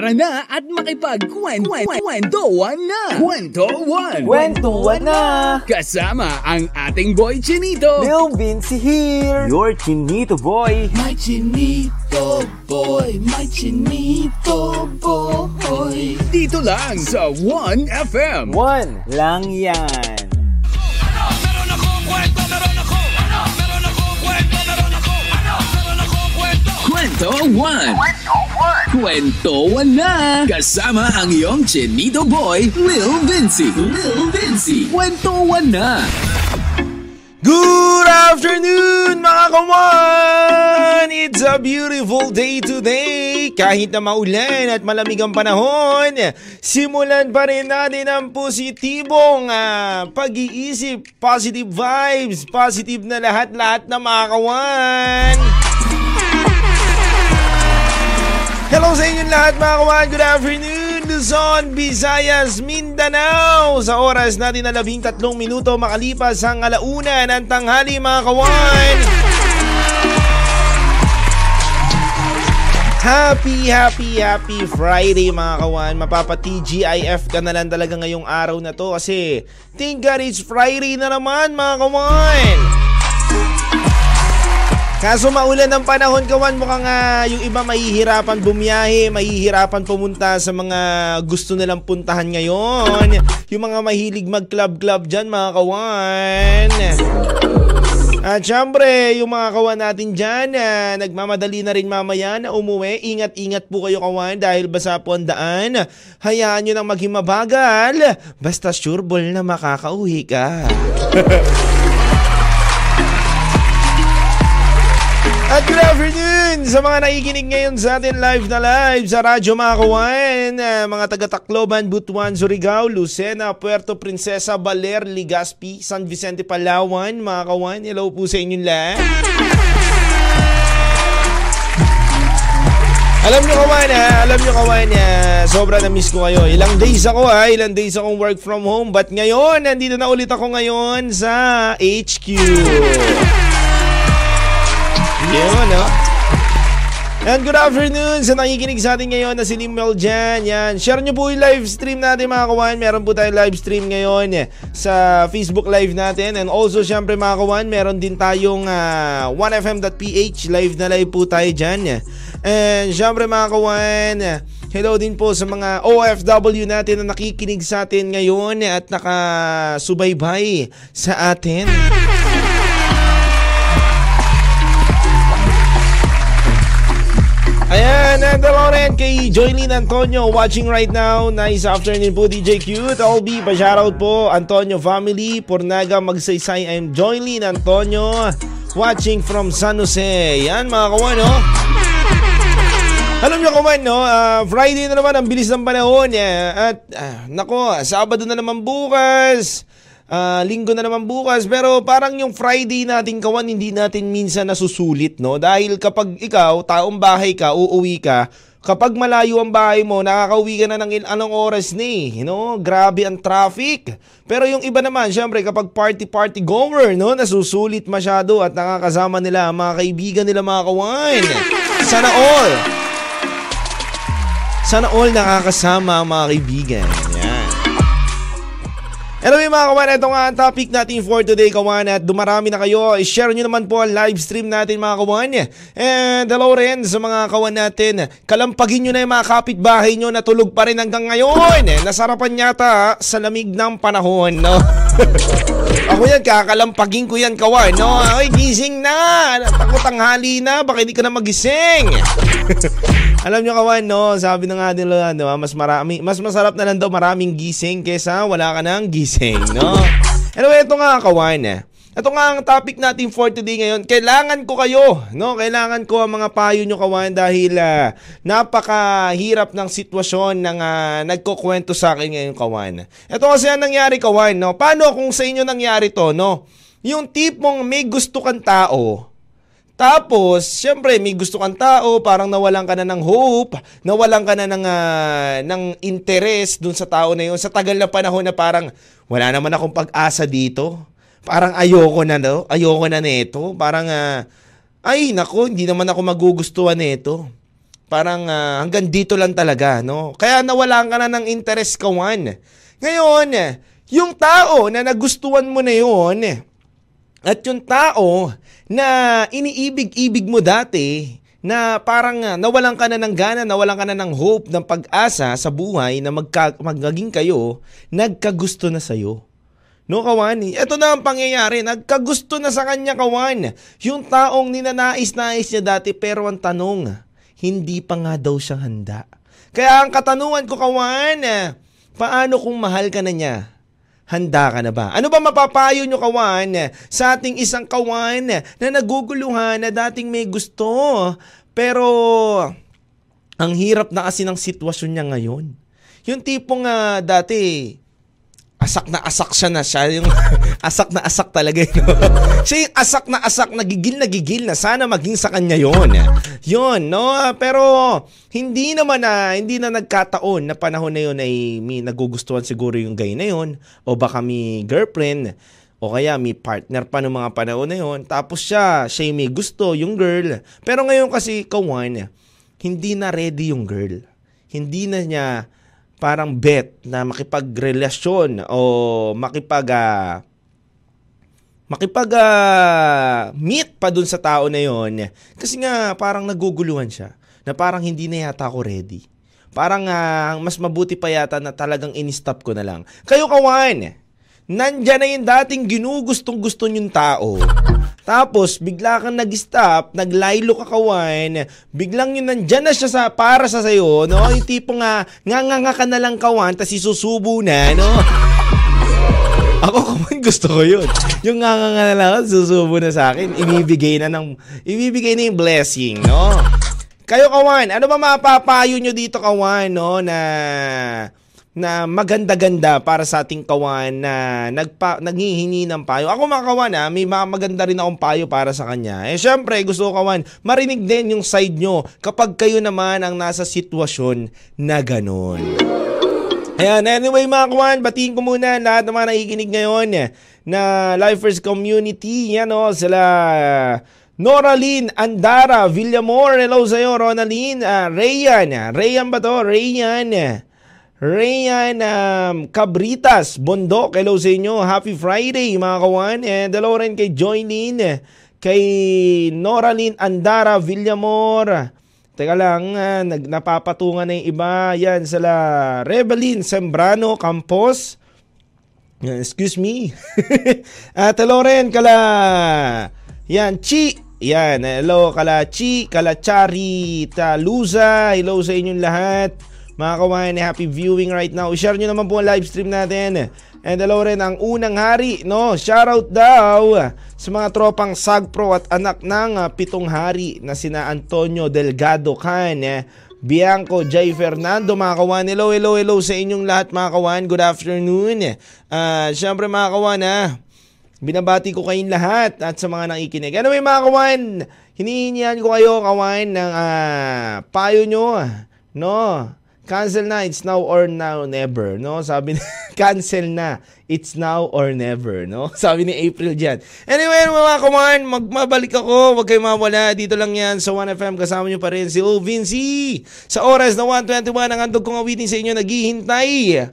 Tara na at makipagkwentuhan na! Kwentuhan! Kwentuhan na! Kasama ang ating boy Chinito! Lil Vinci here! Your Chinito boy! My Chinito boy! My Chinito boy! Dito lang sa 1FM! One lang yan! Kwento, meron ako Ano? Meron akong kwento, kwento Kwento 1! Kwento 1 na! Kasama ang iyong Chinito boy, Lil Vinci! Lil Vinci! Kwento 1 na! Good afternoon mga kawan! It's a beautiful day today. Kahit na maulan at malamig ang panahon, simulan pa rin natin ang positibong ah, pag-iisip, positive vibes, positive na lahat-lahat na mga kawan. Hello sa inyong lahat mga kawan. Good afternoon. Luzon, Visayas, Mindanao. Sa oras natin na labing tatlong minuto makalipas ang alauna ng tanghali mga kawan. Happy, happy, happy Friday mga kawan. Mapapa-TGIF ka na lang talaga ngayong araw na to kasi thank God it's Friday na naman mga kawan. Kaso maulan ng panahon kawan mukhang uh, yung iba mahihirapan bumiyahe, mahihirapan pumunta sa mga gusto nilang puntahan ngayon. Yung mga mahilig mag-club-club dyan mga kawan. At syempre, yung mga kawan natin dyan, uh, nagmamadali na rin mamaya na umuwi. Ingat-ingat po kayo kawan dahil basa po ang daan. Hayaan nyo nang maging mabagal. Basta sure ball na makakauwi ka. At good afternoon sa mga nakikinig ngayon sa atin live na live sa Radyo mga kawan, uh, mga taga Tacloban, Butuan, Surigao, Lucena, Puerto Princesa, Baler, Legazpi, San Vicente, Palawan, mga kawan. Hello po sa inyong lahat. Alam nyo kawan ha, alam nyo kawan ha, sobra na miss ko kayo. Ilang days ako ha, ilang days akong work from home. But ngayon, nandito na ulit ako ngayon sa HQ. Yun, no? And good afternoon sa nakikinig sa atin ngayon na si Limel dyan. Yan. Share nyo po yung live stream natin mga kawan. Meron po tayong live stream ngayon eh, sa Facebook live natin. And also syempre mga kawan, meron din tayong uh, 1fm.ph live na live po tayo dyan. And syempre mga kawan, hello din po sa mga OFW natin na nakikinig sa atin ngayon at nakasubaybay sa atin. Ayan, and hello rin kay Joylene Antonio watching right now. Nice afternoon po DJ Cute. LB, pa-shoutout po Antonio family. Pornaga Magsaysay. I'm Joylene Antonio watching from San Jose. Yan mga kawan, no? Alam nyo kawan, no? Uh, Friday na naman, ang bilis ng panahon. Yeah. At, uh, nako, Sabado na naman bukas. Uh, linggo na naman bukas pero parang yung Friday natin kawan hindi natin minsan nasusulit no? Dahil kapag ikaw taong bahay ka uuwi ka kapag malayo ang bahay mo nakakauwi ka na ng anong oras ni you know? Grabe ang traffic. Pero yung iba naman syempre kapag party party goer no? Nasusulit masyado at nakakasama nila ang mga kaibigan nila mga kawan. Sana all. Sana all nakakasama ang mga kaibigan Anyway mga kawan, ito nga ang topic natin for today kawan at dumarami na kayo. I-share nyo naman po ang live stream natin mga kawan. And hello rin sa mga kawan natin. Kalampagin nyo na yung mga kapitbahay nyo na tulog pa rin hanggang ngayon. Nasarapan yata sa lamig ng panahon. No? Ako yan, kakalampagin ko yan kawan. No? Ay, gising na. Takot ang hali na. Baka hindi ka na magising. Alam nyo kawan, no? Sabi na nga nila, no? mas marami, mas masarap na lang daw maraming gising kesa wala ka nang gising, no? Anyway, ito nga kawan, eh. Ito nga ang topic natin for today ngayon. Kailangan ko kayo, no? Kailangan ko ang mga payo nyo kawan dahil uh, napakahirap ng sitwasyon ng uh, nagkukwento sa akin ngayon kawan. Ito kasi ang nangyari kawan, no? Paano kung sa inyo nangyari to, no? Yung tipong may gusto kang tao, tapos, syempre, may gusto kang tao, parang nawalan ka na ng hope, nawalan ka na ng, uh, ng interest dun sa tao na yun. Sa tagal na panahon na parang, wala naman akong pag-asa dito. Parang ayoko na, no? ayoko na nito. Parang, uh, ay, nako, hindi naman ako magugustuhan nito. Parang ah, hanggang dito lang talaga, no? Kaya nawalan ka na ng interest kawan. Ngayon, yung tao na nagustuhan mo na yun, at yung tao na iniibig-ibig mo dati, na parang ah, nawalan ka na ng gana, nawalan ka na ng hope, ng pag-asa sa buhay na magka, magiging kayo, nagkagusto na sa'yo. No, Kawan? Ito na ang pangyayari. Nagkagusto na sa kanya, Kawan. Yung taong ninanais-nais niya dati pero ang tanong, hindi pa nga daw siya handa. Kaya ang katanungan ko, Kawan, paano kung mahal ka na niya? Handa ka na ba? Ano ba mapapayo nyo, Kawan, sa ating isang Kawan na naguguluhan na dating may gusto? Pero ang hirap na kasi ng sitwasyon niya ngayon. Yung tipong ah, dati, asak na asak siya na siya. Yung asak na asak talaga yun. siya yung asak na asak, nagigil na gigil na. Sana maging sa kanya yon Yun, no? Pero hindi naman na, hindi na nagkataon na panahon na yun ay may nagugustuhan siguro yung guy na yun. O baka may girlfriend. O kaya may partner pa ng mga panahon na yun. Tapos siya, siya yung may gusto, yung girl. Pero ngayon kasi, kawan, hindi na ready yung girl. Hindi na niya parang bet na makipagrelasyon o makipag ah, makipag ah, meet pa dun sa tao na yon kasi nga parang naguguluhan siya na parang hindi na yata ako ready. Parang ah, mas mabuti pa yata na talagang in-stop ko na lang. Kayo kawan! Nandyan na yung dating ginugustong gusto yung tao tapos, bigla kang nag-stop, naglaylo ka kawan, biglang yun nandyan na siya sa, para sa sayo, no? Yung tipo nga, nga ka na lang kawan, tas isusubo na, no? Ako kaman gusto ko yun. Yung nga na lang, susubo na sa akin, ibibigay na ng, ibibigay na yung blessing, no? Kayo kawan, ano ba mapapayo nyo dito kawan, no? Na, na maganda-ganda para sa ating kawan na nagpa, naghihingi ng payo. Ako mga kawan ha, may mga maganda rin akong payo para sa kanya. Eh syempre, gusto ko kawan, marinig din yung side nyo kapag kayo naman ang nasa sitwasyon na ganun. Ayan, anyway mga kawan, batiin ko muna lahat ng mga nakikinig ngayon na Lifers Community. Yan o, sila Noraline Andara Villamor. Hello sa'yo, Ronaline. Uh, Rayan. Rayan ba to? Rayan. Rayan um, Cabritas, Bondok, hello sa inyo. Happy Friday mga kawan. And hello rin kay Joylyn, kay Noraline Andara Villamor. Teka lang, uh, napapatungan na yung iba. Yan, sila Rebelin Sembrano Campos. Excuse me. At hello rin kala, yan, Chi. Yan, hello kala Chi, kala Chari, Taluza. Hello sa inyong lahat. Mga kawain, happy viewing right now. I-share nyo naman po ang live stream natin. And hello rin ang unang hari, no? Shoutout daw sa mga tropang Sagpro at anak ng uh, pitong hari na sina Antonio Delgado Can, eh, Bianco, Jay Fernando, mga kawan. Hello, hello, hello sa inyong lahat mga kawan. Good afternoon. Uh, Siyempre mga kawan, ha? Binabati ko kayong lahat at sa mga nakikinig. Anyway mga kawan, hinihingihan ko kayo kawan ng uh, payo nyo, no? Cancel na, it's now or now never, no? Sabi ni cancel na, it's now or never, no? Sabi ni April diyan. Anyway, mga kumain, magmabalik ako, wag kayong mawala. Dito lang yan sa 1FM, kasama nyo pa rin si O Vinci. Sa oras na 1.21, ang andog kong awitin sa inyo, naghihintay.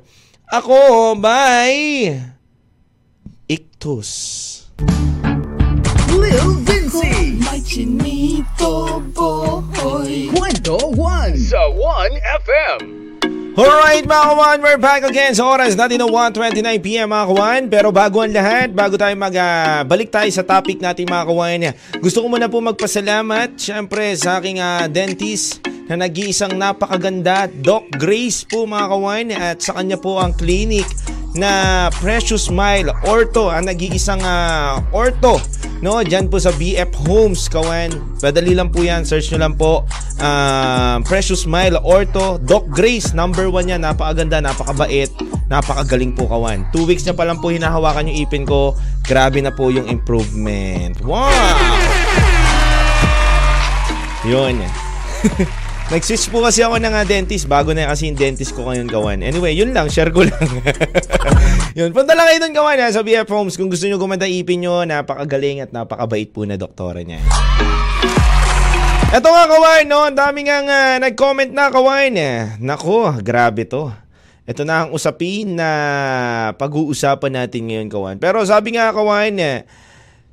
Ako, bye! Ictus. Chinito boy. Kwento 1 sa 1FM. Alright mga kawan, we're back again sa oras natin ng 1.29pm mga kawan. Pero bago ang lahat, bago tayo magbalik uh, tayo sa topic natin mga kawan, gusto ko muna po magpasalamat syempre sa aking uh, dentist na nag-iisang napakaganda, Doc Grace po mga kawan at sa kanya po ang clinic na Precious Smile Ortho, ang nag-iisang uh, ortho no? Diyan po sa BF Homes kawan. Padali lang po yan. Search nyo lang po uh, Precious Smile Ortho Doc Grace number 1 yan. Napakaganda napakabait napakagaling po kawan. 2 weeks niya pa lang po hinahawakan yung ipin ko. Grabe na po yung improvement. Wow! Yun Nag-switch po kasi ako ng uh, dentist bago na kasi yung dentist ko ngayon gawan. Anyway, yun lang, share ko lang. yun, punta lang kayo doon gawan ha, sa BF Homes kung gusto nyo gumanda ipin nyo, napakagaling at napakabait po na doktora niya. Eto nga kawain, no? Ang dami nga nga nag-comment na kawain eh. Nako, grabe to. Ito na ang usapin na pag-uusapan natin ngayon kawain. Pero sabi nga kawain eh,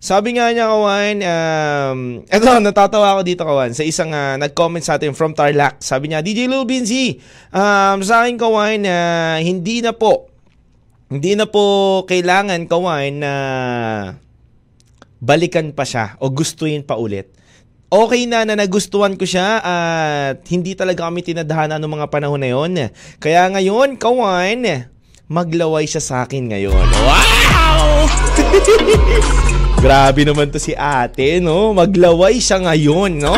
sabi nga niya kawain, um, eto natatawa ako dito kawain sa isang uh, nag-comment sa atin from Tarlac. Sabi niya, DJ Lil Binzi, um, sa akin kawain na uh, hindi na po, hindi na po kailangan kawain na balikan pa siya o gustuin pa ulit okay na na nagustuhan ko siya at hindi talaga kami tinadhana noong mga panahon na yon. Kaya ngayon, kawan, maglaway siya sa akin ngayon. Wow! Grabe naman to si ate, no? Maglaway siya ngayon, no?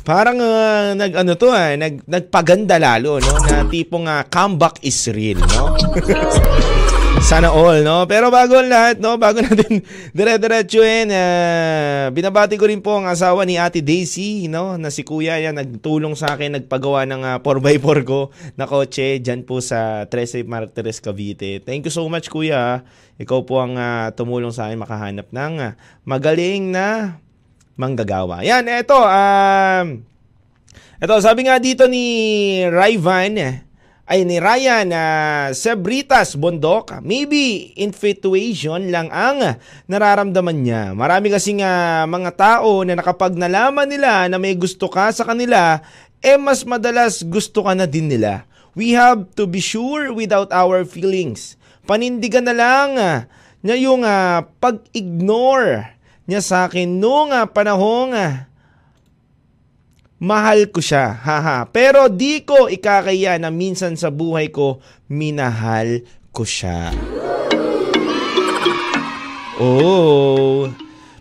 Parang uh, nag ano to ah, nag nagpaganda lalo, no? Na tipong uh, comeback is real, no? Sana all, no? Pero bago lahat, no? Bago natin dire-diretsuhin, uh, binabati ko rin po ang asawa ni Ate Daisy, no? Na si Kuya yan, nagtulong sa akin, nagpagawa ng uh, 4x4 ko na kotse dyan po sa Trece Martires, Cavite. Thank you so much, Kuya. Ikaw po ang uh, tumulong sa akin makahanap ng uh, magaling na manggagawa. Yan, eto, um, eto, sabi nga dito ni Raivan, ay ni Ryan uh, Sebritas Bondok, maybe infatuation lang ang nararamdaman niya. Marami kasing uh, mga tao na nakapag nalaman nila na may gusto ka sa kanila, eh mas madalas gusto ka na din nila. We have to be sure without our feelings. Panindigan na lang uh, niya yung uh, pag-ignore niya sa akin noong uh, panahong uh, mahal ko siya. Haha. Pero di ko ikakaya na minsan sa buhay ko minahal ko siya. Oh.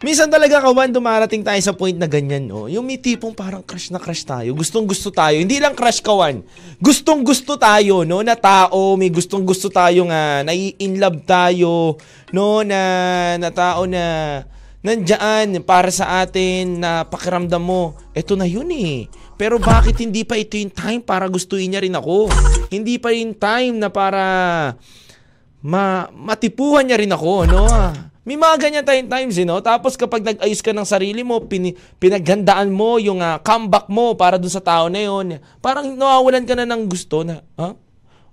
Minsan talaga kawan dumarating tayo sa point na ganyan, oh. Yung may tipong parang crush na crush tayo. Gustong gusto tayo. Hindi lang crush kawan. Gustong gusto tayo, no, na tao, may gustong gusto tayo nga, nai-in love tayo, no, na na tao na nandyan para sa atin na pakiramdam mo, eto na yun eh. Pero bakit hindi pa ito yung time para gustuin niya rin ako? Hindi pa yung time na para ma matipuhan niya rin ako, no? May mga ganyan tayong times, eh, no? Tapos kapag nag-ayos ka ng sarili mo, pin, pinaghandaan mo yung uh, comeback mo para dun sa tao na yon, parang nawawalan ka na ng gusto na, ha? Huh?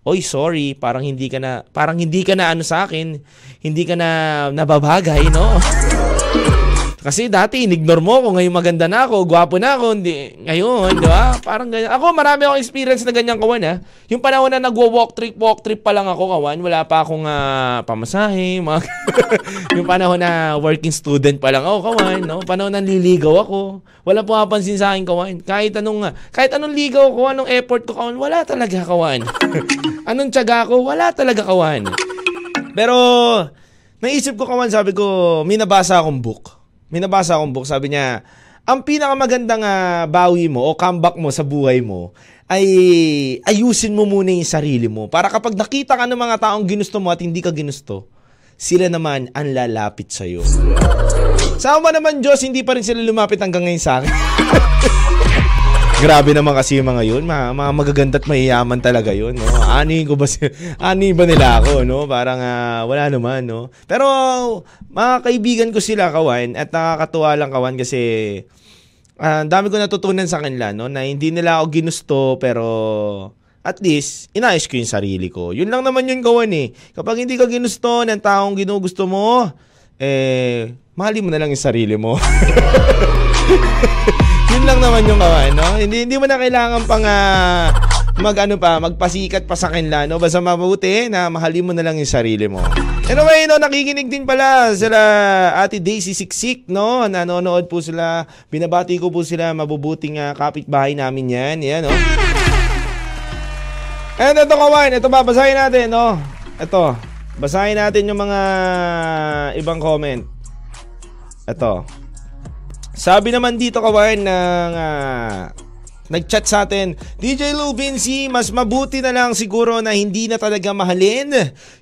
Oy, sorry, parang hindi ka na, parang hindi ka na ano sa akin, hindi ka na nababagay, no? Kasi dati, inignore mo ako. Ngayon maganda na ako. Gwapo na ako. Hindi, ngayon, di ba? Parang ganyan. Ako, marami akong experience na ganyan, kawan, ha? Yung panahon na nagwo-walk trip, walk trip pa lang ako, kawan. Wala pa akong uh, pamasahe. Mga yung panahon na working student pa lang ako, kawan. No? Panahon na liligaw ako. Wala po kapansin sa akin, kawan. Kahit anong, kahit anong ligaw ko, anong effort ko, kawan, wala talaga, kawan. anong tiyaga ko, wala talaga, kawan. Pero, naisip ko, kawan, sabi ko, may nabasa akong book may nabasa akong book, sabi niya, ang pinakamagandang uh, bawi mo o comeback mo sa buhay mo ay ayusin mo muna yung sarili mo. Para kapag nakita ka ng mga taong ginusto mo at hindi ka ginusto, sila naman ang lalapit sa'yo. Sama naman Diyos, hindi pa rin sila lumapit hanggang ngayon sa akin. Grabe naman kasi yung mga yun. Mga, mga magaganda at mayayaman talaga yun. No? Ani ko ba si, ani ba nila ako? No? Parang uh, wala naman. No? Pero mga kaibigan ko sila kawan at nakakatuwa lang kawan kasi uh, dami ko natutunan sa kanila no? na hindi nila ako ginusto pero at least, inayos ko yung sarili ko. Yun lang naman yun kawan eh. Kapag hindi ka ginusto ng taong ginugusto mo, eh, mahalin mo na lang yung sarili mo. Yun lang naman yung kawan, no? Hindi, hindi mo na kailangan pang uh, mag ano pa, magpasikat pa sa kanila, no? Basta mabuti na mahalin mo na lang yung sarili mo. Anyway, no, nakikinig din pala sila Ate Daisy Siksik, no? Nanonood po sila. Binabati ko po sila, mabubuting uh, kapitbahay namin yan. Yan, no? And ito kawan, ito babasahin natin, no? Ito, basahin natin yung mga ibang comment. Ito. Sabi naman dito kawan ng uh, nag-chat sa atin, DJ Lou Vinci, mas mabuti na lang siguro na hindi na talaga mahalin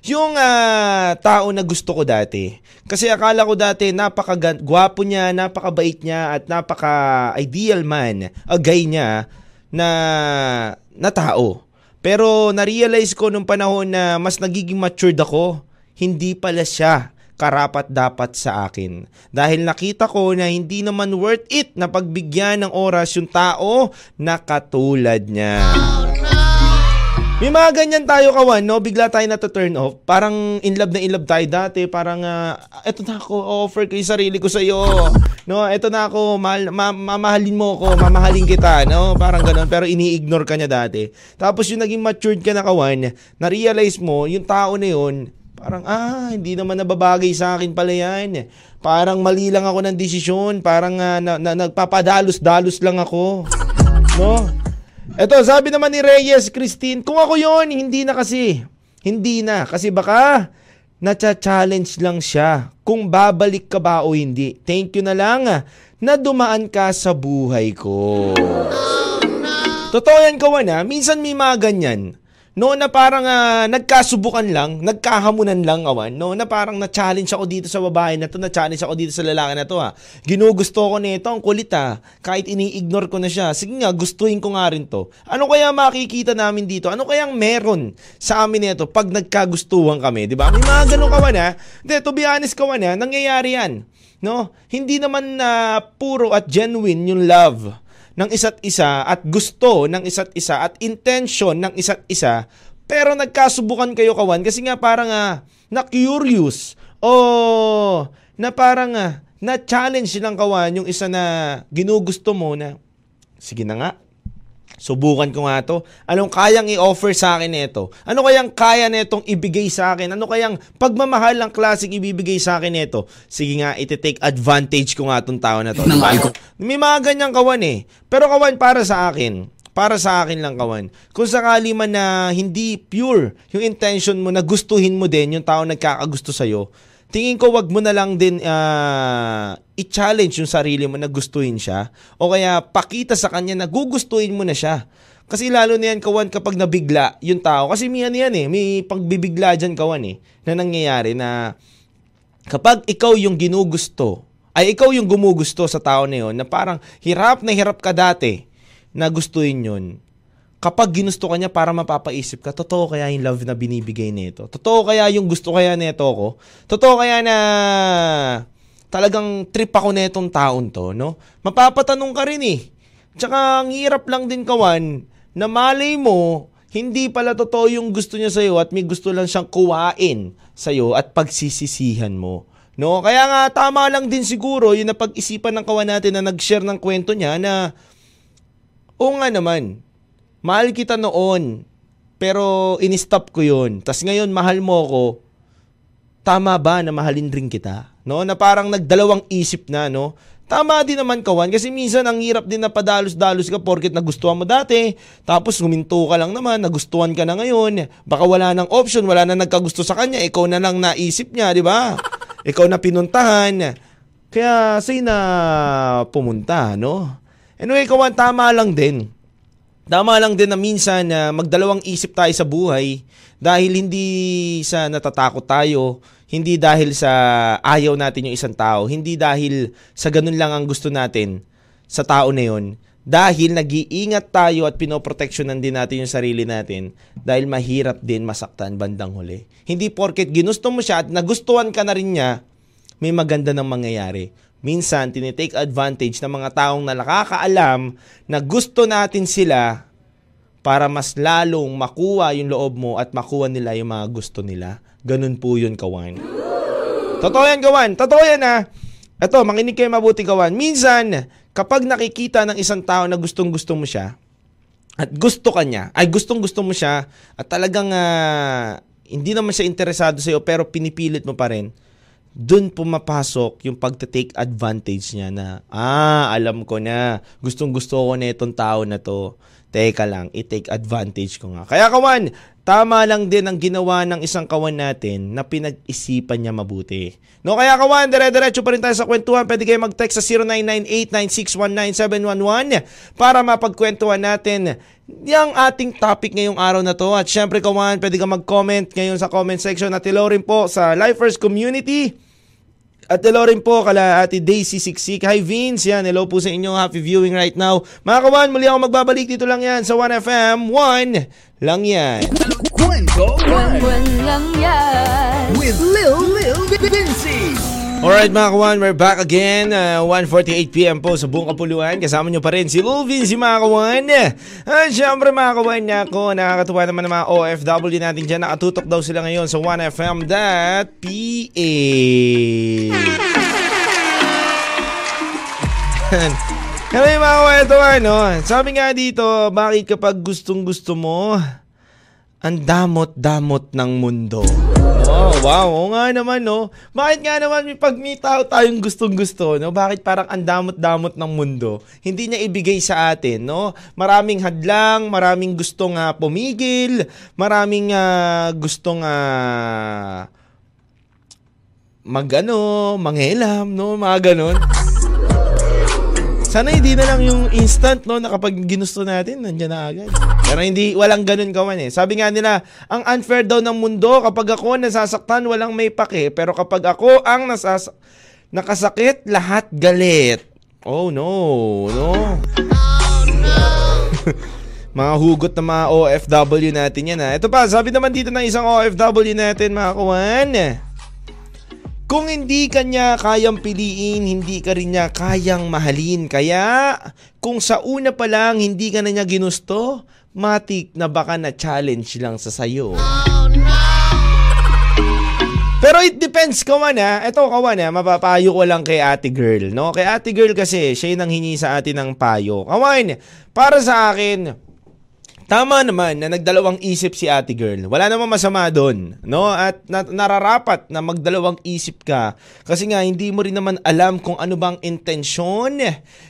yung uh, tao na gusto ko dati. Kasi akala ko dati napaka-gwapo niya, napakabait niya at napaka-ideal man, a guy niya na, na tao. Pero na-realize ko nung panahon na mas nagiging matured ako, hindi pala siya karapat dapat sa akin. Dahil nakita ko na hindi naman worth it na pagbigyan ng oras yung tao na katulad niya. May mga ganyan tayo kawan, no? Bigla tayo na to turn off. Parang in love na in love tayo dati. Parang, ah, eto na ako, offer ko yung sarili ko sa'yo. No, eto na ako, mahal, ma- mamahalin mo ako, mamahalin kita, no? Parang ganun. Pero ini-ignore ka niya dati. Tapos yung naging matured ka na kawan, na-realize mo, yung tao na yun, parang, ah, hindi naman nababagay sa akin pala yan. Parang mali lang ako ng desisyon. Parang ah, na, na, nagpapadalos-dalos lang ako. No? Eto, sabi naman ni Reyes, Christine, kung ako yon hindi na kasi. Hindi na. Kasi baka, nacha-challenge lang siya kung babalik ka ba o hindi. Thank you na lang ah, na dumaan ka sa buhay ko. Totoo yan, kawan ha. Minsan may mga ganyan. No, na parang ah, nagkasubukan lang, nagkahamunan lang awan, no, na parang na-challenge ako dito sa babae na to, na-challenge ako dito sa lalaki na to ha. Ginugusto ko nito, ang kulit ha. Kahit ini-ignore ko na siya, sige nga, gustuhin ko nga rin to. Ano kaya makikita namin dito? Ano kayang meron sa amin nito pag nagkagustuhan kami, di ba? May mga ganun kawan ha. Hindi, to be honest kawan ha, nangyayari yan. No? Hindi naman na puro at genuine yung love ng isa't isa at gusto ng isa't isa at intention ng isa't isa pero nagkasubukan kayo kawan kasi nga parang ah, na curious o na parang ah, na challenge lang kawan yung isa na ginugusto mo na sige na nga Subukan ko nga to. Anong kayang i-offer sa akin nito? Ano kayang kaya netong ibigay sa akin? Ano kayang pagmamahal ng classic ibibigay sa akin nito? Sige nga, iti-take advantage ko nga tong tao na to. Diba? May mga ganyang kawan eh. Pero kawan para sa akin, para sa akin lang kawan. Kung sakali man na hindi pure yung intention mo na gustuhin mo din yung tao nagkakagusto sa'yo, tingin ko wag mo na lang din ah, i-challenge yung sarili mo na gustuhin siya o kaya pakita sa kanya na gugustuhin mo na siya. Kasi lalo na yan kawan kapag nabigla yung tao. Kasi may ano yan eh, may pagbibigla dyan kawan eh, na nangyayari na kapag ikaw yung ginugusto, ay ikaw yung gumugusto sa tao na yun, na parang hirap na hirap ka dati na gustuhin yun, kapag ginusto ka niya para mapapaisip ka, totoo kaya yung love na binibigay nito? Totoo kaya yung gusto kaya nito ko? Totoo kaya na talagang trip ako netong taon to, no? Mapapatanong ka rin eh. Tsaka ang hirap lang din kawan na malay mo, hindi pala totoo yung gusto niya sa'yo at may gusto lang siyang kuwain sa'yo at pagsisisihan mo. No? Kaya nga tama lang din siguro yung napag-isipan ng kawan natin na nag-share ng kwento niya na Oo nga naman. Mahal kita noon. Pero in-stop ko yun. Tapos ngayon, mahal mo ako. Tama ba na mahalin rin kita? No? Na parang nagdalawang isip na, no? Tama din naman kawan kasi minsan ang hirap din na padalos-dalos ka porket nagustuhan mo dati tapos huminto ka lang naman nagustuhan ka na ngayon baka wala nang option wala na nagkagusto sa kanya ikaw na lang naisip niya di ba ikaw na pinuntahan kaya say na pumunta no Anyway, kawan, tama lang din. Tama lang din na minsan na magdalawang isip tayo sa buhay dahil hindi sa natatakot tayo, hindi dahil sa ayaw natin yung isang tao, hindi dahil sa ganun lang ang gusto natin sa tao na yon. Dahil nag-iingat tayo at pinoproteksyonan din natin yung sarili natin dahil mahirap din masaktan bandang huli. Hindi porket ginusto mo siya at nagustuhan ka na rin niya, may maganda ng mangyayari. Minsan, tinitake advantage ng mga taong na nakakaalam na gusto natin sila para mas lalong makuha yung loob mo at makuha nila yung mga gusto nila. Ganun po yun, kawan. Totoo yan, kawan. Totoo yan, ha. Ito, makinig kayo mabuti, kawan. Minsan, kapag nakikita ng isang tao na gustong-gusto mo siya, at gusto ka niya, ay gustong-gusto mo siya, at talagang ah, hindi naman siya interesado sa'yo, pero pinipilit mo pa rin, doon pumapasok yung pagte-take advantage niya na, ah, alam ko na, gustong gusto ko na itong tao na to. Teka lang, i-take advantage ko nga. Kaya kawan, tama lang din ang ginawa ng isang kawan natin na pinag-isipan niya mabuti. No, kaya kawan, dire-diretso pa rin tayo sa kwentuhan. Pwede kayo mag-text sa 0998-9619711 para mapagkwentuhan natin yung ating topic ngayong araw na to. At syempre kawan, pwede ka mag-comment ngayon sa comment section at hello rin po sa Lifers Community At hello rin po kala Ate Daisy Siksik. Hi Vince, yan. Hello po sa inyo. Happy viewing right now. Mga kawan, muli ako magbabalik dito lang yan sa 1FM. 1 lang yan. Kwento One Buwan lang yan. Alright mga kawan, we're back again. Uh, 1.48pm po sa buong kapuluan. Kasama nyo pa rin si Lil Vince, mga kawan. At syempre mga kawan ako, nakakatuwa naman ng mga OFW natin dyan. Nakatutok daw sila ngayon sa 1FM.pa. Kaya yung mga kwento ano, sabi nga dito, bakit kapag gustong gusto mo, ang damot-damot ng mundo. Oh, wow. Oo nga naman, no? Bakit nga naman pag may tao tayong gustong-gusto, no? Bakit parang ang damot-damot ng mundo? Hindi niya ibigay sa atin, no? Maraming hadlang, maraming gustong ah, pumigil, maraming ah, gustong ah, magano, manghelam, no? Mga ganon. Sana hindi na lang yung instant no na kapag ginusto natin nandiyan na agad. Pero hindi walang ganun kawan eh. Sabi nga nila, ang unfair daw ng mundo kapag ako nasasaktan walang may pake, pero kapag ako ang nasas nakasakit lahat galit. Oh no, no. mga hugot ng mga OFW natin yan ha. Ito pa, sabi naman dito ng isang OFW natin mga kawan. Kung hindi kanya kayang piliin, hindi ka rin niya kayang mahalin. Kaya, kung sa una pa lang hindi ka na niya ginusto, matik na baka na challenge lang sa sayo. Pero it depends, kawan ha. Ito, kawan ha, mapapayo ko lang kay ate girl, no? Kay ate girl kasi, siya yung nanghingi sa atin ng payo. Kawan, para sa akin, Tama naman na nagdalawang isip si ate girl. Wala namang masama doon, no? At na- nararapat na magdalawang isip ka kasi nga hindi mo rin naman alam kung ano bang intensyon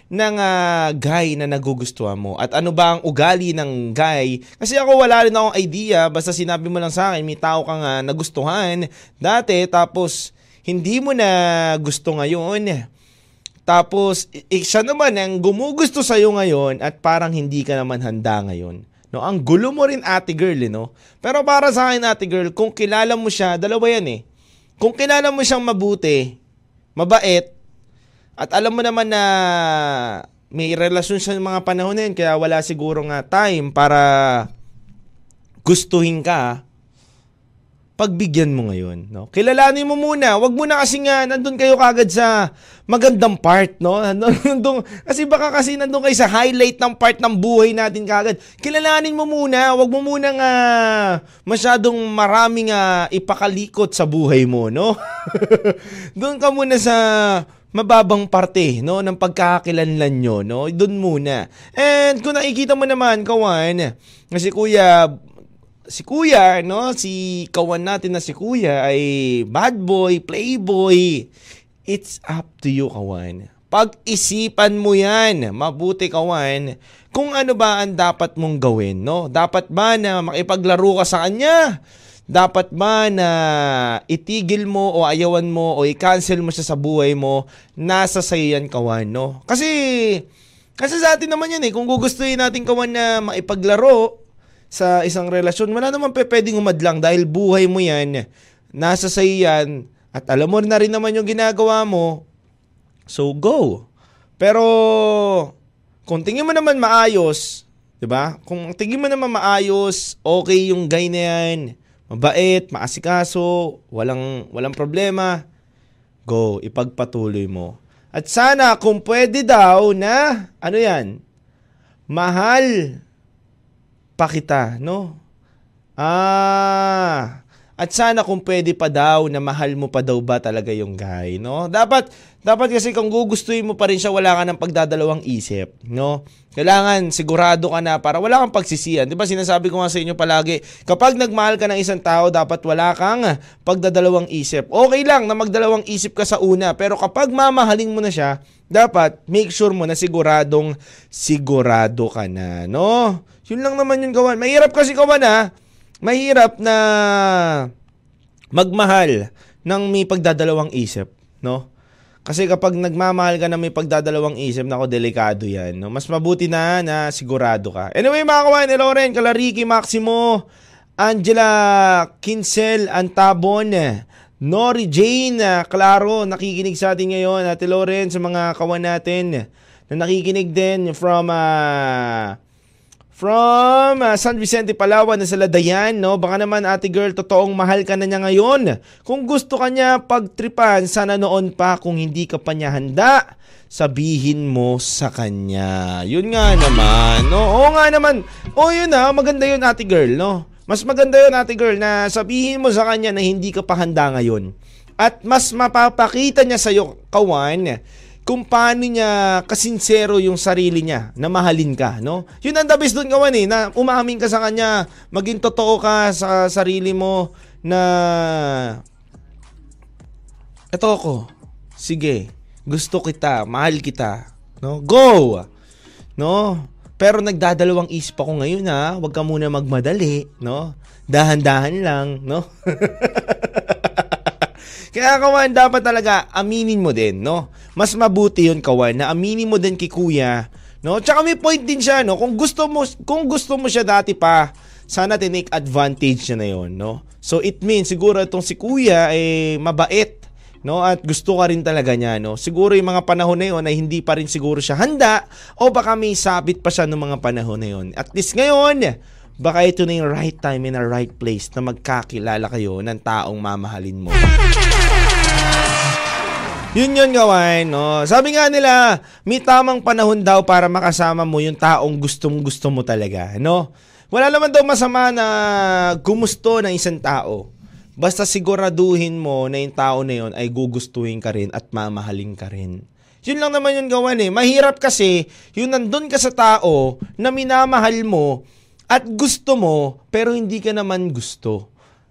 ng ah, guy na nagugustuhan mo at ano ba ang ugali ng guy. Kasi ako wala rin akong idea basta sinabi mo lang sa akin may tao kang ah, nagustuhan dati tapos hindi mo na gusto ngayon. Tapos, i- siya naman ang gumugusto sa'yo ngayon at parang hindi ka naman handa ngayon. No, ang gulo mo rin ate girl, eh, no? Pero para sa akin ate girl, kung kilala mo siya, dalawa yan eh. Kung kilala mo siyang mabuti, mabait, at alam mo naman na may relasyon siya ng mga panahon na yun, kaya wala siguro nga time para gustuhin ka, pagbigyan mo ngayon, no? Kilalanin mo muna. Wag mo na kasi nga nandun kayo kagad sa magandang part, no? Nandun, kasi baka kasi nandun kayo sa highlight ng part ng buhay natin kagad. Kilalanin mo muna. Wag mo muna nga masyadong maraming nga ipakalikot sa buhay mo, no? Doon ka muna sa mababang parte no ng pagkakakilanlan nyo no doon muna and kung nakikita mo naman kawan kasi kuya si kuya, no, si kawan natin na si kuya ay bad boy, playboy. It's up to you, kawan. Pag-isipan mo yan, mabuti kawan, kung ano ba ang dapat mong gawin, no? Dapat ba na makipaglaro ka sa kanya? Dapat ba na itigil mo o ayawan mo o i-cancel mo siya sa buhay mo? Nasa sa'yo yan, kawan, no? Kasi, kasi sa atin naman yan eh, kung gugustuhin natin kawan na maipaglaro, sa isang relasyon, wala naman pe pwedeng umadlang dahil buhay mo yan, nasa sa yan, at alam mo na rin naman yung ginagawa mo, so go. Pero, kung tingin mo naman maayos, 'di ba? Kung tingin mo naman maayos, okay yung guy na yan, mabait, maasikaso, walang walang problema, go, ipagpatuloy mo. At sana kung pwede daw na ano 'yan? Mahal pa kita, no? Ah, at sana kung pwede pa daw na mahal mo pa daw ba talaga yung guy, no? Dapat dapat kasi kung gugustuhin mo pa rin siya, wala ka ng pagdadalawang isip, no? Kailangan sigurado ka na para wala kang pagsisiyan. 'Di ba sinasabi ko nga sa inyo palagi, kapag nagmahal ka ng isang tao, dapat wala kang pagdadalawang isip. Okay lang na magdalawang isip ka sa una, pero kapag mamahalin mo na siya, dapat make sure mo na siguradong sigurado ka na, no? Yun lang naman yung kawan. Mahirap kasi kawan ha. Mahirap na magmahal ng may pagdadalawang isip, no? Kasi kapag nagmamahal ka na may pagdadalawang isip, nako delikado yan. No? Mas mabuti na na sigurado ka. Anyway mga kawan, Loren, Kalariki, Maximo, Angela, Kinsel, Antabon, Nori Jane, Claro, nakikinig sa atin ngayon. Ate Loren, sa mga kawan natin na nakikinig din from ah, from ah, San Vicente, Palawan na sila Dayan, no? Baka naman ate girl, totoong mahal ka na niya ngayon. Kung gusto ka niya pagtripan, sana noon pa kung hindi ka pa niya handa sabihin mo sa kanya. Yun nga naman. No? Oo nga naman. O yun na, maganda yun ate girl, no? Mas maganda yun ate girl na sabihin mo sa kanya na hindi ka pa handa ngayon. At mas mapapakita niya sa'yo, kawan, kung paano niya kasinsero yung sarili niya na mahalin ka, no? Yun ang the best doon kawan eh, na umamin ka sa kanya, maging totoo ka sa sarili mo na eto ako, sige, gusto kita, mahal kita, no? Go! No? Pero nagdadalawang isip ako ngayon ha, huwag ka muna magmadali, no? Dahan-dahan lang, no? Kaya kawan, dapat talaga aminin mo din, no? Mas mabuti yun kawan, na aminin mo din kay kuya, no? Tsaka may point din siya, no? Kung gusto mo, kung gusto mo siya dati pa, sana tinake advantage niya na yun, no? So it means siguro itong si kuya eh mabait, no? At gusto ka rin talaga niya, no? Siguro yung mga panahon na yun ay hindi pa rin siguro siya handa o baka may sabit pa siya ng mga panahon na yun. At least ngayon, baka ito na yung right time and a right place na magkakilala kayo ng taong mamahalin mo. Yun yun gawain, no? Sabi nga nila, may tamang panahon daw para makasama mo yung taong gustong gusto mo talaga, no? Wala naman daw masama na gumusto ng isang tao. Basta siguraduhin mo na yung tao na yun ay gugustuhin ka rin at mamahalin ka rin. Yun lang naman yung gawan eh. Mahirap kasi yung nandun ka sa tao na minamahal mo at gusto mo pero hindi ka naman gusto.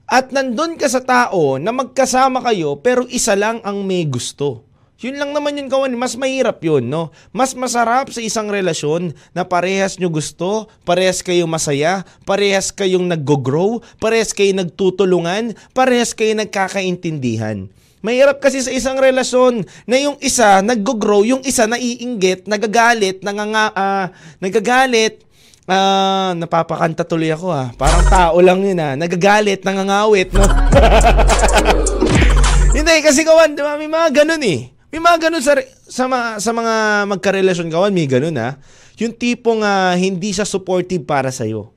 At nandun ka sa tao na magkasama kayo pero isa lang ang may gusto. Yun lang naman yung gawan. Mas mahirap yun, no? Mas masarap sa isang relasyon na parehas nyo gusto, parehas kayo masaya, parehas kayong nag-grow, parehas kayo nagtutulungan, parehas kayo nagkakaintindihan. Mahirap kasi sa isang relasyon na yung isa nag-grow, yung isa naiinggit, nagagalit, nanganga, ah, nagagalit, Ah, napapakanta tuloy ako ah. Parang tao lang yun ah. Nagagalit, nangangawit, no? Hindi, kasi kawan, di ba, may mga ganun eh. May mga ganun sa, sa, mga, sa mga magkarelasyon kawan, may ganun ah. Yung tipong ah, hindi siya supportive para sa'yo.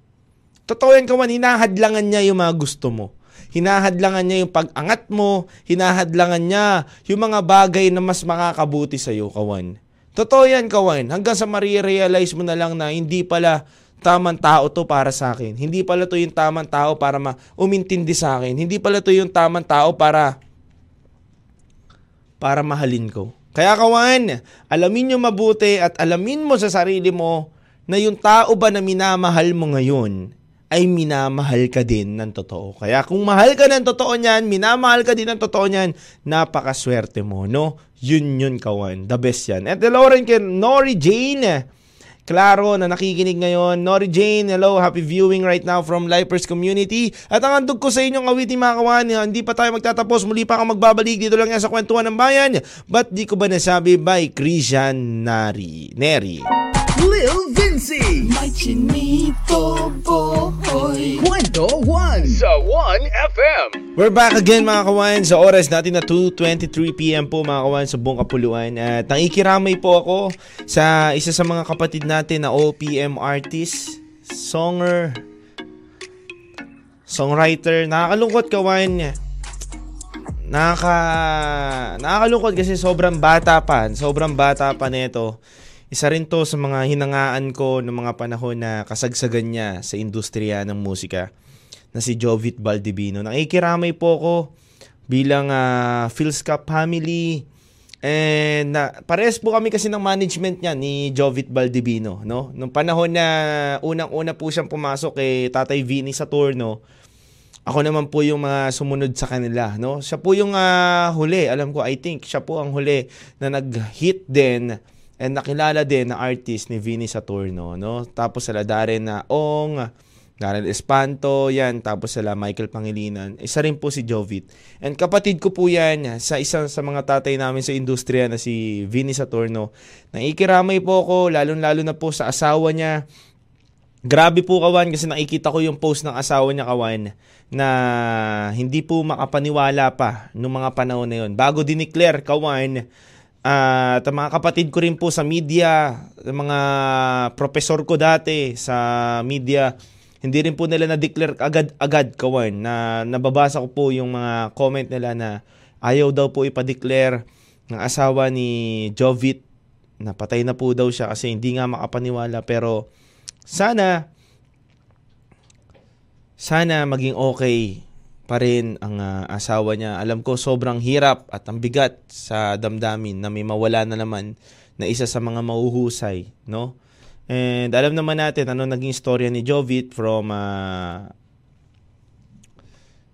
Totoo yan kawan, hinahadlangan niya yung mga gusto mo. Hinahadlangan niya yung pag-angat mo, hinahadlangan niya yung mga bagay na mas makakabuti sa'yo, kawan. Totoo yan, kawan. Hanggang sa marirealize mo na lang na hindi pala tamang tao to para sa akin. Hindi pala to yung tamang tao para ma umintindi sa akin. Hindi pala to yung tamang tao para para mahalin ko. Kaya kawan, alamin nyo mabuti at alamin mo sa sarili mo na yung tao ba na minamahal mo ngayon ay minamahal ka din ng totoo. Kaya kung mahal ka ng totoo niyan, minamahal ka din ng totoo niyan, napakaswerte mo, no? Yun yun, kawan. The best yan. At hello rin kay Nori Jane. Klaro na nakikinig ngayon. Nori Jane, hello. Happy viewing right now from Lifers Community. At ang andog ko sa inyong awitin mga kawan, hindi pa tayo magtatapos. Muli pa ako magbabalik dito lang yan sa kwentuhan ng bayan. Ba't di ko ba nasabi by Christian Nari? Neri. Lil Vinci. My chinito boy. Kwento 1 sa 1FM. We're back again mga kawan sa oras natin na 2.23pm po mga kawan sa buong kapuluan at nakikiramay po ako sa isa sa mga kapatid natin na OPM artist, songer, songwriter, nakakalungkot kawan Nakaka nakakalungkot kasi sobrang bata pa, sobrang bata pa nito. Isa rin to sa mga hinangaan ko ng mga panahon na kasagsagan niya sa industriya ng musika na si Jovit Baldivino. Nakikiramay po ako bilang uh, Phil's Cup family and na pares po kami kasi ng management niya ni Jovit Baldivino, no? Nung panahon na unang-una po siyang pumasok kay Tatay Vinny Saturno, ako naman po yung mga sumunod sa kanila, no? Siya po yung uh, huli, alam ko, I think siya po ang huli na nag-hit din and nakilala din na artist ni Vinny Saturno, no? Tapos sila Darren na Ong, Darren Espanto, yan. Tapos sila Michael Pangilinan. Isa rin po si Jovit. And kapatid ko po yan sa isang sa mga tatay namin sa industriya na si Vinny Saturno. Naikiramay po ako, lalong-lalo na po sa asawa niya Grabe po kawan kasi nakikita ko yung post ng asawa niya kawan na hindi po makapaniwala pa nung mga panahon na yun. Bago dineclare kawan, at mga kapatid ko rin po sa media, mga professor ko dati sa media, hindi rin po nila na-declare agad-agad kawan na nababasa ko po yung mga comment nila na ayaw daw po ipa-declare ng asawa ni Jovit. Na patay na po daw siya kasi hindi nga makapaniwala. Pero sana sana maging okay pa rin ang uh, asawa niya. Alam ko sobrang hirap at ang bigat sa damdamin na may mawala na naman na isa sa mga mauhusay, no? And alam naman natin ano naging istorya ni Jovit from uh,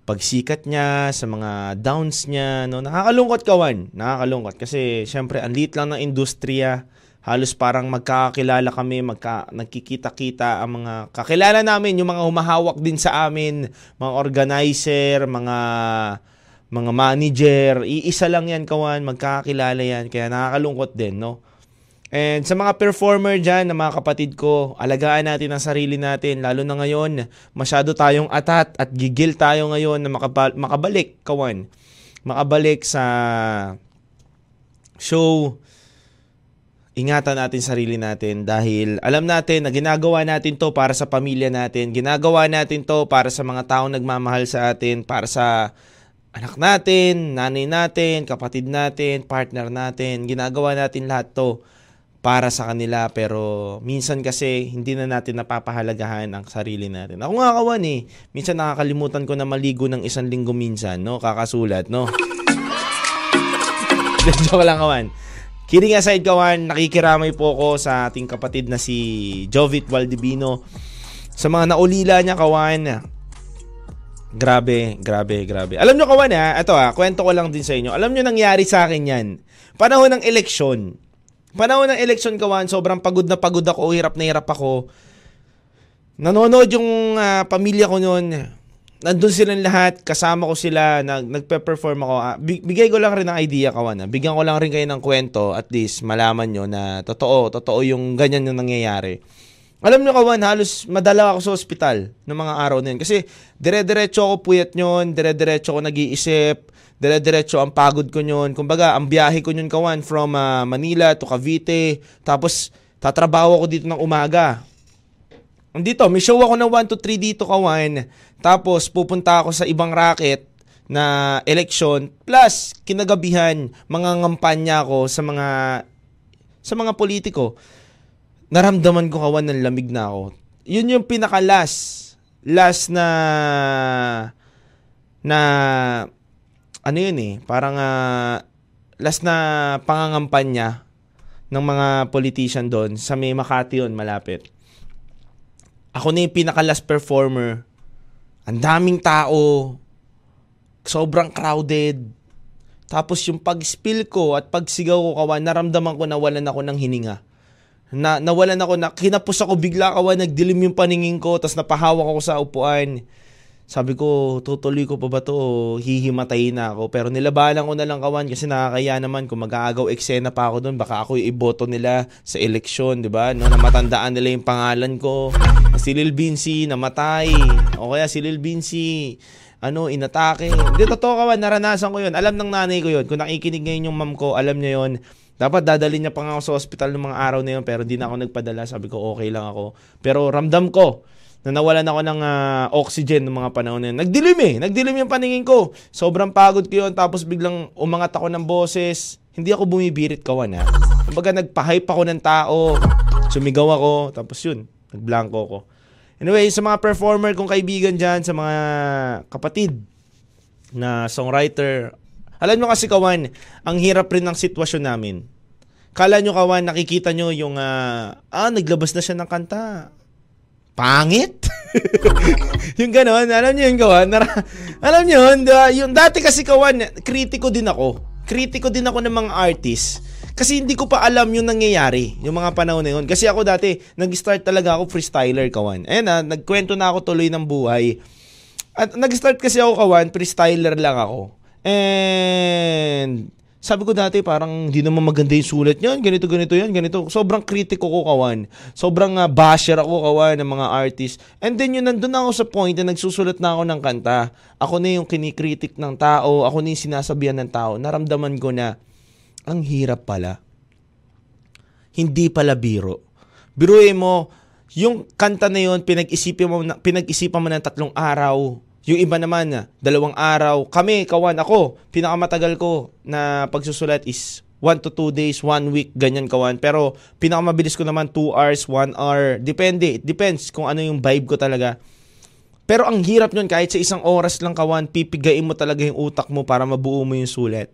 pagsikat niya, sa mga downs niya, no? Nakakalungkot kawan, nakakalungkot kasi syempre ang liit lang ng industriya halos parang magkakakilala kami, magka, nagkikita-kita ang mga kakilala namin, yung mga humahawak din sa amin, mga organizer, mga mga manager, iisa lang yan kawan, magkakakilala yan, kaya nakakalungkot din, no? And sa mga performer dyan, na mga kapatid ko, alagaan natin ang sarili natin, lalo na ngayon, masyado tayong atat at gigil tayo ngayon na makabal- makabalik, kawan. Makabalik sa show, ingatan natin sarili natin dahil alam natin na ginagawa natin to para sa pamilya natin, ginagawa natin to para sa mga taong nagmamahal sa atin, para sa anak natin, nanay natin, kapatid natin, partner natin, ginagawa natin lahat to para sa kanila pero minsan kasi hindi na natin napapahalagahan ang sarili natin. Ako nga kawan eh, minsan nakakalimutan ko na maligo ng isang linggo minsan, no? Kakasulat, no? Joke lang kawan. Kidding aside kawan, nakikiramay po ako sa ating kapatid na si Jovit Valdivino. Sa mga naulila niya kawan, grabe, grabe, grabe. Alam nyo kawan ha, ito ha, kwento ko lang din sa inyo. Alam nyo nangyari sa akin yan. Panahon ng eleksyon. Panahon ng eleksyon kawan, sobrang pagod na pagod ako, hirap na hirap ako. Nanonood yung uh, pamilya ko noon nandun silang lahat, kasama ko sila, nag, nagpe-perform ako. Ah, bigay ko lang rin ng idea, kawan. Ah. Bigyan ko lang rin kayo ng kwento, at least malaman nyo na totoo, totoo yung ganyan yung nangyayari. Alam nyo kawan, halos madala ako sa ospital ng mga araw na yun. Kasi dire-diretso ako puyat nyon, dire-diretso ako nag-iisip, dire-diretso ang pagod ko nyon. Kumbaga, ang biyahe ko nyon kawan from uh, Manila to Cavite, tapos tatrabaho ako dito ng umaga. Dito, may show ako ng 1 to 3 dito kawan. Tapos pupunta ako sa ibang racket na election plus kinagabihan mga ngampanya ko sa mga sa mga politiko. Naramdaman ko kawan ng lamig na ako. Yun yung pinaka last last na na ano yun eh, parang uh, last na pangangampanya ng mga politician doon sa may Makati yun, malapit. Ako na yung pinaka last performer ang daming tao. Sobrang crowded. Tapos yung pag-spill ko at pagsigaw ko kawan, naramdaman ko na walan ako ng hininga. Na, nawalan ako, na, kinapos ako bigla kawan, nagdilim yung paningin ko, tapos napahawak ako sa upuan. Sabi ko, tutuloy ko pa ba to? Hihimatay na ako. Pero nilabanan ko na lang kawan kasi nakakaya naman kung mag-aagaw eksena pa ako doon. Baka ako iboto nila sa eleksyon, di ba? No, na matandaan nila yung pangalan ko. Si Lil Binsi namatay. O kaya si Lil Binsi ano, inatake. Hindi, totoo kawan, naranasan ko yun. Alam ng nanay ko yun. Kung nakikinig ngayon yung mom ko, alam niya yun. Dapat dadalhin niya pa nga ako sa hospital ng mga araw na yun, pero hindi na ako nagpadala. Sabi ko, okay lang ako. Pero ramdam ko, na nawalan ako ng uh, oxygen ng mga panahon na yun. Nagdilim eh. Nagdilim yung paningin ko. Sobrang pagod ko yun. Tapos biglang umangat ako ng boses. Hindi ako bumibirit kawan ha. Kumbaga nagpa-hype ako ng tao. Sumigaw ako. Tapos yun. Nagblanko ko. Anyway, sa mga performer kong kaibigan dyan, sa mga kapatid na songwriter, alam nyo kasi kawan, ang hirap rin ng sitwasyon namin. Kala nyo kawan, nakikita nyo yung, uh, ah, naglabas na siya ng kanta pangit. yung gano'n, alam niyo yung gawan. Nara- alam niyo yun, yung dati kasi kawan, kritiko din ako. Kritiko din ako ng mga artist. Kasi hindi ko pa alam yung nangyayari, yung mga panahon na yun. Kasi ako dati, nag-start talaga ako freestyler, kawan. Ayan na, nagkwento na ako tuloy ng buhay. At nag-start kasi ako, kawan, freestyler lang ako. And sabi ko dati parang hindi naman maganda yung sulat niyan, ganito, ganito yan, ganito. Sobrang kritiko ko kawan. Sobrang uh, basher ako kawan ng mga artist. And then yun, nandun ako sa point na nagsusulat na ako ng kanta. Ako na yung kinikritik ng tao, ako na yung sinasabihan ng tao. Naramdaman ko na, ang hirap pala. Hindi pala biro. Biruin mo, yung kanta na yun, pinag-isipan mo, na- pinag-isipan mo ng tatlong araw. Yung iba naman, dalawang araw. Kami, kawan, ako, pinakamatagal ko na pagsusulat is 1 to 2 days, 1 week, ganyan kawan. Pero pinakamabilis ko naman 2 hours, 1 hour. Depende. It depends kung ano yung vibe ko talaga. Pero ang hirap nun, kahit sa isang oras lang kawan, pipigain mo talaga yung utak mo para mabuo mo yung sulat.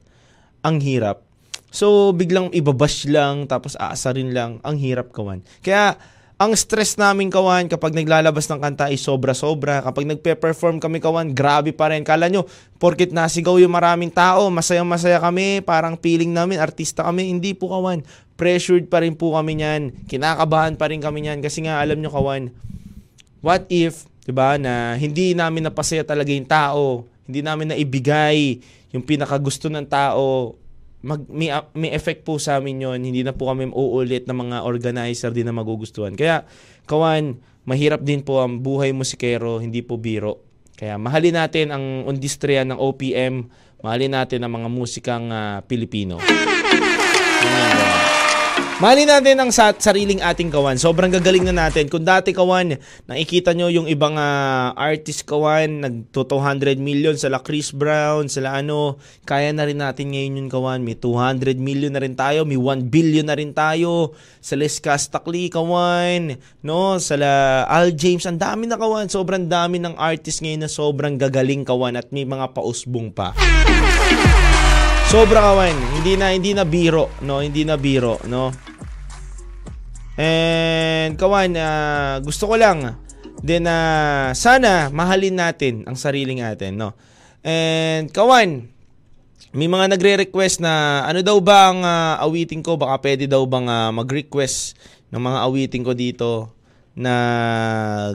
Ang hirap. So, biglang ibabash lang, tapos aasarin lang. Ang hirap kawan. Kaya, ang stress namin kawan kapag naglalabas ng kanta ay sobra-sobra. Kapag nagpe-perform kami kawan, grabe pa rin. Kala nyo, porkit nasigaw yung maraming tao, masaya-masaya kami, parang feeling namin, artista kami. Hindi po kawan. Pressured pa rin po kami niyan. Kinakabahan pa rin kami niyan. Kasi nga, alam nyo kawan, what if, 'di ba, na hindi namin napasaya talaga yung tao, hindi namin naibigay yung pinakagusto ng tao, mag may, may effect po sa amin yon hindi na po kami uulit ng mga organizer din na magugustuhan. Kaya kawan mahirap din po ang buhay musikero hindi po biro. Kaya mahalin natin ang industriya ng OPM mahalin natin ang mga musikang ah, Pilipino. Kawan. Mali natin ang sa sariling ating kawan. Sobrang gagaling na natin. Kung dati kawan, nakikita nyo yung ibang ah, artist kawan, nag 200 million sila Chris Brown, sila ano, kaya na rin natin ngayon yun kawan. May 200 million na rin tayo, may 1 billion na rin tayo. Sa Les Castakli kawan, no? Sala Al James, ang dami na kawan. Sobrang dami ng artist ngayon na sobrang gagaling kawan at may mga pausbong pa. Sobra kawan, hindi na hindi na biro, no? Hindi na biro, no? And kawan, ah, gusto ko lang din na sana mahalin natin ang sariling natin, no? And kawan, may mga nagre-request na ano daw ba ang ah, awitin ko? Baka pwede daw bang ah, mag-request ng mga awitin ko dito na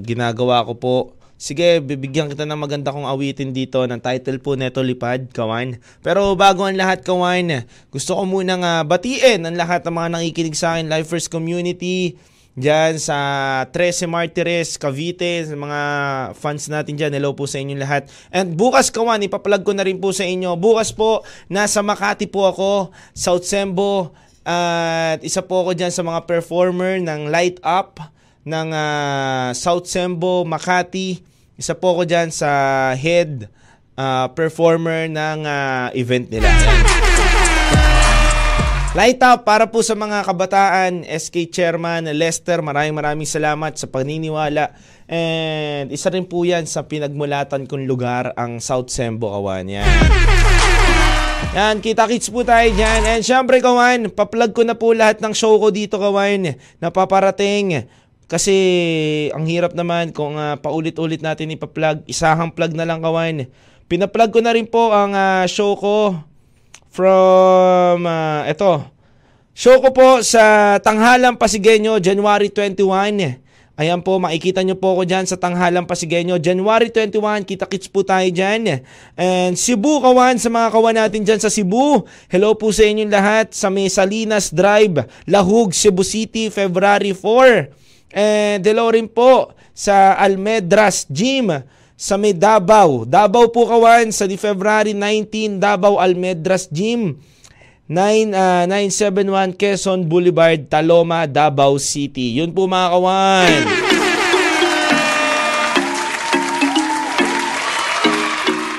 ginagawa ko po. Sige, bibigyan kita ng maganda kong awitin dito ng title po Neto Lipad, kawan. Pero bago ang lahat, kawan, gusto ko munang ah, batiin ang lahat ng mga nakikinig sa akin, Life First Community, Diyan sa 13 Martires, Cavite, sa mga fans natin dyan, hello po sa inyo lahat. And bukas kawan, ipapalag ko na rin po sa inyo. Bukas po, nasa Makati po ako, South Sembo, at isa po ako dyan sa mga performer ng Light Up ng ah, South Sembo, Makati. Isa po ako dyan sa head ah, performer ng ah, event nila. Light up para po sa mga kabataan, SK Chairman Lester, maraming maraming salamat sa paniniwala. And isa rin po yan sa pinagmulatan kong lugar, ang South Sembo, Kawan. Yan. Yan, kita-kits po tayo dyan. And syempre, Kawan, paplug ko na po lahat ng show ko dito, Kawan, na paparating. Kasi ang hirap naman kung ah, paulit-ulit natin ipa-plug. Isahang plug na lang, Kawan. Pina-plug ko na rin po ang ah, show ko from uh, ito. Show ko po sa Tanghalang Pasigueño, January 21. Ayan po, makikita nyo po ako dyan sa Tanghalang Pasigueño. January 21, kita-kits po tayo dyan. And Cebu, kawan, sa mga kawan natin dyan sa Cebu. Hello po sa inyong lahat sa may Salinas Drive, Lahug, Cebu City, February 4. And hello rin po sa Almedras Gym sa may Davao. Davao po kawan sa di February 19, Davao Almedras Gym. 9, ah, 971 Quezon Boulevard, Taloma, Davao City. Yun po mga kawan.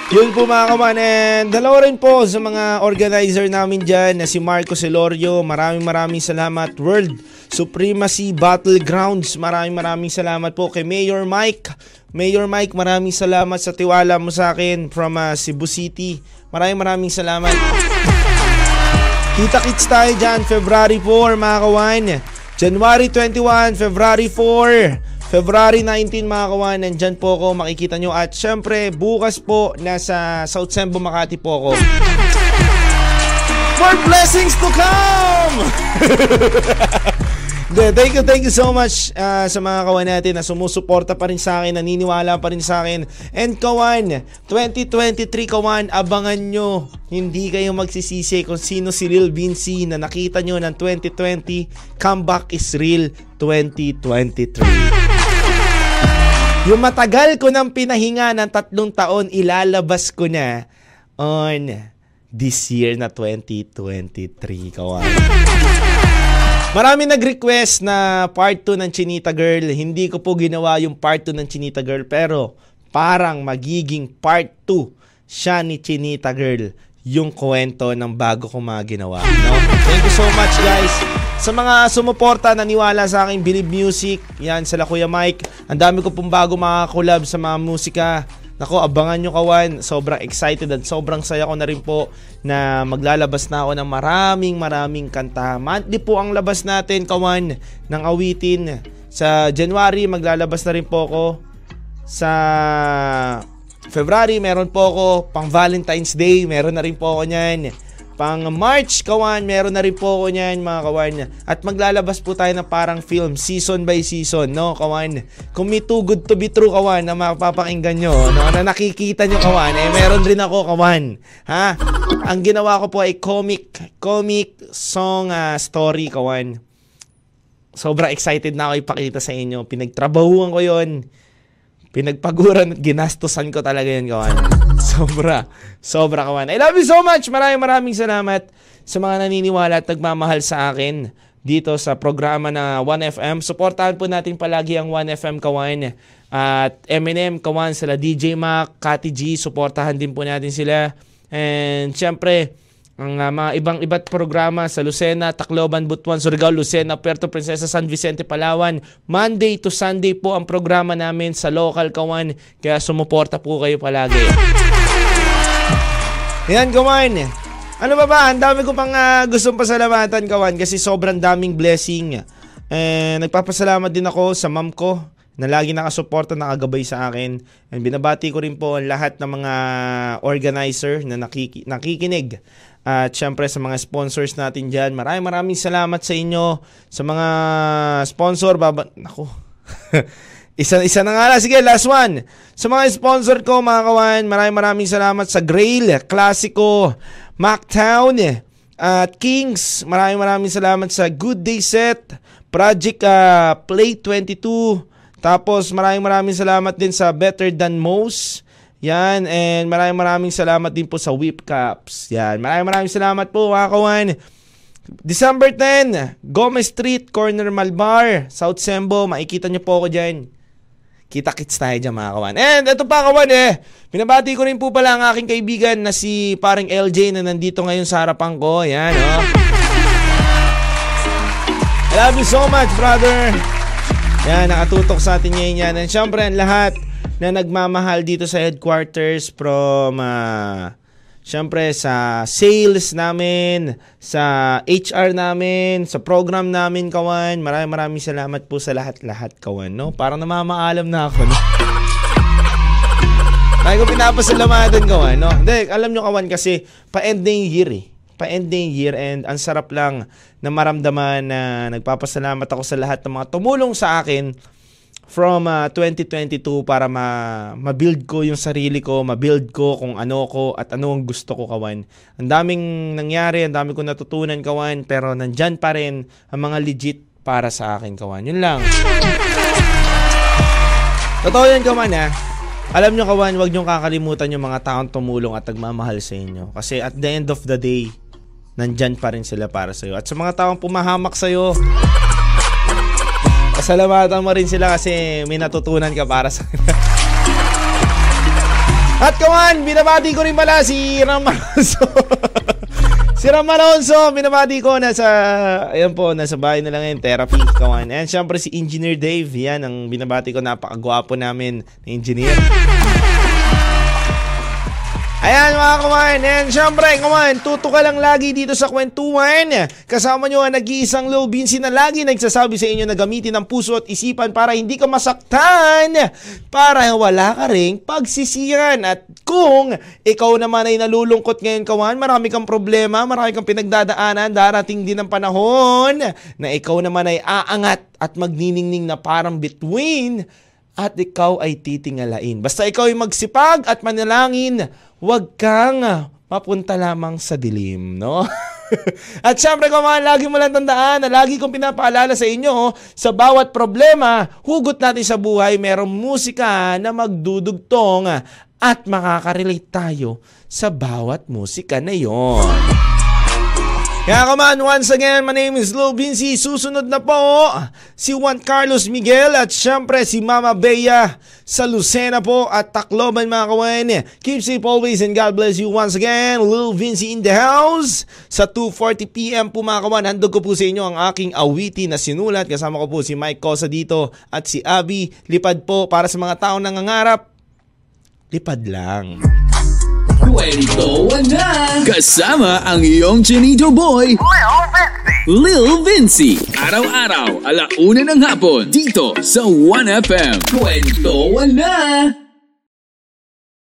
Yun po mga kawan. And dalawa rin po sa mga organizer namin dyan na si Marco Celorio. Maraming maraming salamat. World Supremacy Battlegrounds. Maraming maraming salamat po kay Mayor Mike. Mayor Mike, maraming salamat sa tiwala mo sa akin from ah, Cebu City. Maraming maraming salamat. Kita-kits tayo dyan, February 4, mga kawan. January 21, February 4, February 19, mga kawan. Nandyan po ako, makikita nyo. At syempre, bukas po, nasa South Sembo, Makati po ako. More blessings to come! Thank you, thank you so much ah, sa mga kawan natin na sumusuporta pa rin sa akin, naniniwala pa rin sa akin. And kawan, 2023 kawan, abangan nyo. Hindi kayo magsisisi kung sino si Real Vinci na nakita nyo ng 2020. Comeback is real 2023. Yung matagal ko nang pinahinga ng tatlong taon, ilalabas ko na on this year na 2023, kawan. Marami nag-request na part 2 ng Chinita Girl. Hindi ko po ginawa yung part 2 ng Chinita Girl pero parang magiging part 2 siya ni Chinita Girl yung kwento ng bago ko mga ginawa. No? Thank you so much guys. Sa mga sumuporta, naniwala sa akin, Believe Music, yan, sila Kuya Mike. Ang dami ko pong bago mga collab sa mga musika. Nako, abangan nyo kawan. Sobrang excited at sobrang saya ko na rin po na maglalabas na ako ng maraming maraming kanta. Monthly po ang labas natin kawan ng awitin. Sa January, maglalabas na rin po ako. Sa February, meron po ako. Pang Valentine's Day, meron na rin po ako niyan. Pang March, kawan, meron na rin po ako niyan, mga kawan. At maglalabas po tayo ng parang film, season by season, no, kawan. Kung may too good to be true, kawan, na mapapakinggan nyo, no, na nakikita nyo, kawan, eh, meron rin ako, kawan. Ha? Ang ginawa ko po ay comic, comic song uh, story, kawan. Sobra excited na ako ipakita sa inyo. Pinagtrabahuan ko yon pinagpaguran at ginastusan ko talaga yun, kawan. Sobra. Sobra, kawan. I love you so much. Maraming maraming salamat sa mga naniniwala at nagmamahal sa akin dito sa programa na 1FM. Suportahan po natin palagi ang 1FM, kawan. At Eminem, kawan, sila DJ Mac, Kati G, suportahan din po natin sila. And syempre, ang uh, mga ibang iba't programa sa Lucena, Tacloban, Butuan, Surigao, Lucena, Puerto Princesa, San Vicente, Palawan. Monday to Sunday po ang programa namin sa local kawan. Kaya sumuporta po kayo palagi. Yan kawan. Ano ba ba? Ang dami ko pang uh, gustong pasalamatan kawan kasi sobrang daming blessing. Eh, nagpapasalamat din ako sa mom ko na lagi nakasuporta, nakagabay sa akin. And binabati ko rin po ang lahat ng mga organizer na nakiki- nakikinig. At syempre sa mga sponsors natin dyan, maraming maraming salamat sa inyo. Sa mga sponsor, baba... Ako. isa, isa na nga lang. Sige, last one. Sa mga sponsor ko, mga kawan, maraming maraming salamat sa Grail, Classico, Mactown, at Kings. Maraming maraming salamat sa Good Day Set, Project uh, Play 22, tapos maraming maraming salamat din sa Better Than Most. Yan, and maraming maraming salamat din po sa Whip Cups. Yan, maraming maraming salamat po mga kawan. December 10, Gomez Street, Corner Malbar, South Sembo. Makikita nyo po ako dyan. Kita-kits tayo dyan mga kawan. And ito pa kawan eh, pinabati ko rin po pala ang aking kaibigan na si paring LJ na nandito ngayon sa harapan ko. Yan, oh. I love you so much, brother. Yan, nakatutok sa atin ngayon yan. And syempre, ang lahat na nagmamahal dito sa headquarters from, uh, syempre, sa sales namin, sa HR namin, sa program namin, kawan. Maraming maraming salamat po sa lahat-lahat, kawan, no? Parang namamaalam na ako, no? Kaya ko pinapasalamatan, kawan, no? Hindi, alam nyo, kawan, kasi pa-end na yung year, eh pa-end na year and ang sarap lang na maramdaman na nagpapasalamat ako sa lahat ng mga tumulong sa akin from uh, 2022 para ma- ma-build ko yung sarili ko, ma-build ko kung ano ko at ano ang gusto ko kawan. Ang daming nangyari, ang dami ko natutunan kawan, pero nandyan pa rin ang mga legit para sa akin kawan. Yun lang. Totoo yan kawan ha. Alam nyo kawan, huwag nyo kakalimutan yung mga taong tumulong at nagmamahal sa inyo. Kasi at the end of the day, nandyan pa rin sila para sa'yo. At sa mga taong pumahamak sa'yo, pasalamatan mo rin sila kasi may natutunan ka para sa. At kawan, binabati ko rin pala si Ram Alonso. si Ram Alonso, binabati ko nasa, ayan po, nasa bahay na lang ngayon, therapy, kawan. And syempre si Engineer Dave, yan ang binabati ko, napakagwapo namin na engineer. Ayan mga kawan. And syempre, kawan, tuto ka lang lagi dito sa kwentuhan. Kasama nyo ang nag-iisang Lil Vinci na lagi nagsasabi sa inyo na gamitin ang puso at isipan para hindi ka masaktan. Para wala ka ring pagsisiran. At kung ikaw naman ay nalulungkot ngayon, kawan, marami kang problema, marami kang pinagdadaanan, darating din ang panahon na ikaw naman ay aangat at magniningning na parang between at ikaw ay titingalain. Basta ikaw ay magsipag at manalangin, huwag kang mapunta lamang sa dilim, no? at syempre kumahan, lagi mo lang tandaan na lagi kong pinapaalala sa inyo, sa bawat problema, hugot natin sa buhay, merong musika na magdudugtong at makakarelate tayo sa bawat musika na yon. Kaya kaman, once again, my name is Lil Vinci. Susunod na po si Juan Carlos Miguel at syempre si Mama Bea sa Lucena po at Tacloban mga kawan. Keep safe always and God bless you once again. Lil Vinci in the house. Sa 2.40pm po mga kawan, handog ko po sa inyo ang aking awiti na sinulat. Kasama ko po si Mike Cosa dito at si Abby. Lipad po para sa mga taong nangangarap. Lipad lang. Kwento na! Kasama ang iyong Chinito Boy, Lil Vinci. Araw-araw, alauna ng hapon, dito sa 1FM. Kwento na!